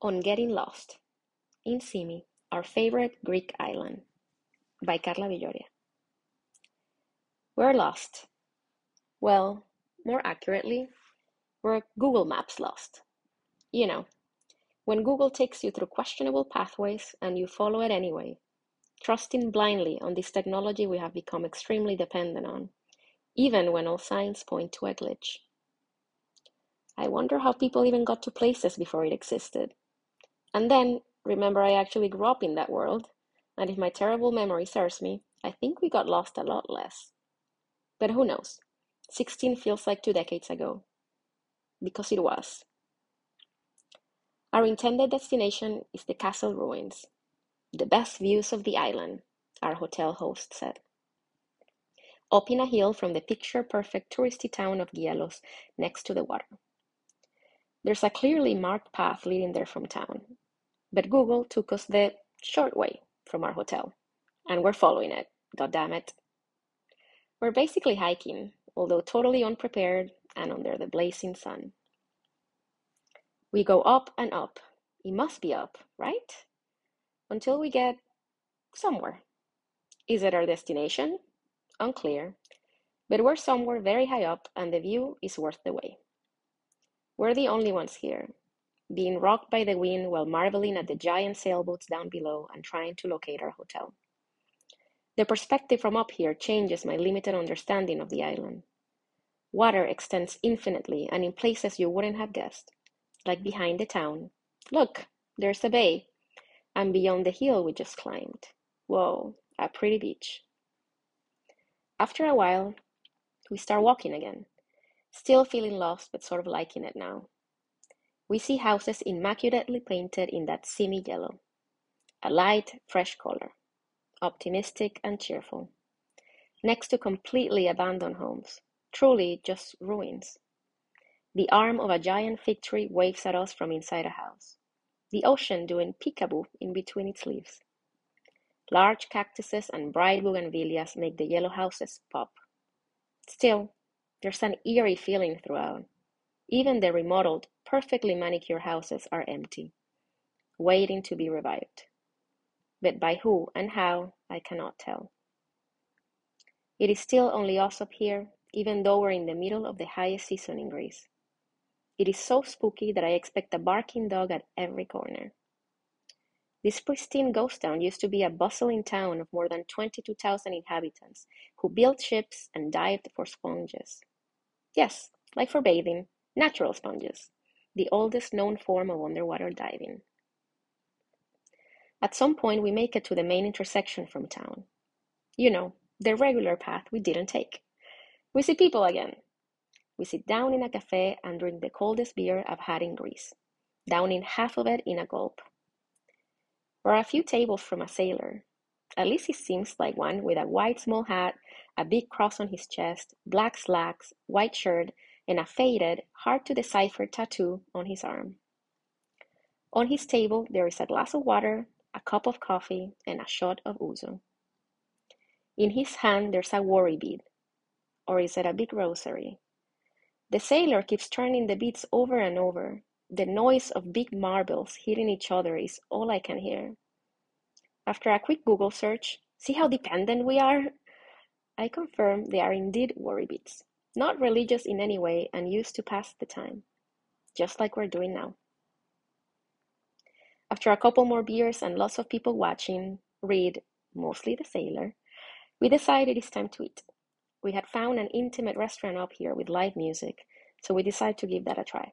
On Getting Lost in Symi, Our Favorite Greek Island by Carla Villoria. We're lost. Well, more accurately, we're Google Maps lost. You know, when Google takes you through questionable pathways and you follow it anyway, trusting blindly on this technology we have become extremely dependent on, even when all signs point to a glitch. I wonder how people even got to places before it existed. And then, remember I actually grew up in that world, and if my terrible memory serves me, I think we got lost a lot less. But who knows? 16 feels like two decades ago. Because it was. Our intended destination is the castle ruins. The best views of the island, our hotel host said. Up in a hill from the picture perfect touristy town of Gialos next to the water. There's a clearly marked path leading there from town, but Google took us the short way from our hotel, and we're following it, god damn it. We're basically hiking, although totally unprepared and under the blazing sun. We go up and up. It must be up, right? Until we get somewhere. Is it our destination? Unclear, but we're somewhere very high up and the view is worth the way. We're the only ones here, being rocked by the wind while marveling at the giant sailboats down below and trying to locate our hotel. The perspective from up here changes my limited understanding of the island. Water extends infinitely and in places you wouldn't have guessed, like behind the town. Look, there's a bay, and beyond the hill we just climbed. Whoa, a pretty beach. After a while, we start walking again, Still feeling lost, but sort of liking it now. We see houses immaculately painted in that semi yellow. A light, fresh color. Optimistic and cheerful. Next to completely abandoned homes. Truly just ruins. The arm of a giant fig tree waves at us from inside a house. The ocean doing peekaboo in between its leaves. Large cactuses and bright bougainvilleas make the yellow houses pop. Still, there's an eerie feeling throughout. Even the remodeled, perfectly manicured houses are empty, waiting to be revived. But by who and how, I cannot tell. It is still only us up here, even though we're in the middle of the highest season in Greece. It is so spooky that I expect a barking dog at every corner. This pristine ghost town used to be a bustling town of more than 22,000 inhabitants who built ships and dived for sponges. Yes, like for bathing, natural sponges, the oldest known form of underwater diving. At some point, we make it to the main intersection from town. You know, the regular path we didn't take. We see people again. We sit down in a cafe and drink the coldest beer I've had in Greece, downing half of it in a gulp. We're a few tables from a sailor. At least he seems like one with a white small hat, a big cross on his chest, black slacks, white shirt, and a faded, hard to decipher tattoo on his arm. On his table there is a glass of water, a cup of coffee, and a shot of ouzo. In his hand there's a worry bead. Or is it a big rosary? The sailor keeps turning the beads over and over, the noise of big marbles hitting each other is all I can hear. After a quick Google search, see how dependent we are? I confirm they are indeed worry beads, not religious in any way and used to pass the time, just like we're doing now. After a couple more beers and lots of people watching, read, mostly the sailor, we decided it's time to eat. We had found an intimate restaurant up here with live music, so we decided to give that a try.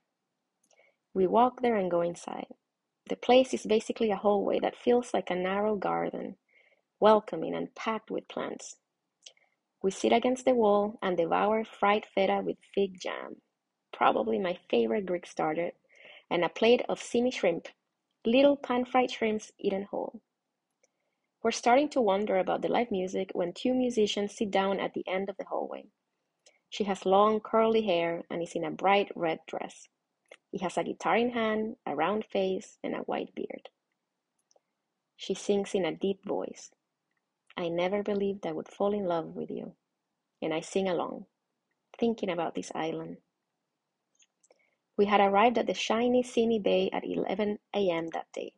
We walk there and go inside. The place is basically a hallway that feels like a narrow garden, welcoming and packed with plants. We sit against the wall and devour fried feta with fig jam, probably my favorite Greek starter, and a plate of Symi shrimp, little pan-fried shrimps eaten whole. We're starting to wonder about the live music when two musicians sit down at the end of the hallway. She has long curly hair and is in a bright red dress. He has a guitar in hand, a round face, and a white beard. She sings in a deep voice. I never believed I would fall in love with you. And I sing along, thinking about this island. We had arrived at the shiny Symi Bay at 11 a.m. that day,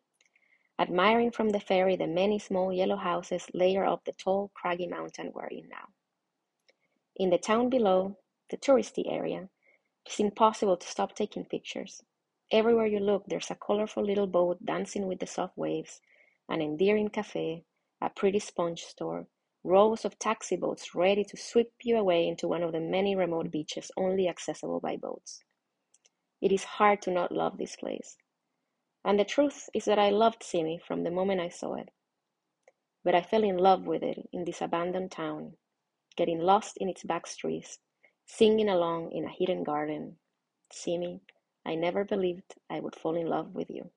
admiring from the ferry the many small yellow houses layer up the tall, craggy mountain we're in now. In the town below, the touristy area, it's impossible to stop taking pictures. Everywhere you look, there's a colorful little boat dancing with the soft waves, an endearing cafe, a pretty sponge store, rows of taxi boats ready to sweep you away into one of the many remote beaches only accessible by boats. It is hard to not love this place. And the truth is that I loved Symi from the moment I saw it. But I fell in love with it in this abandoned town, getting lost in its back streets, singing along in a hidden garden. Symi, I never believed I would fall in love with you.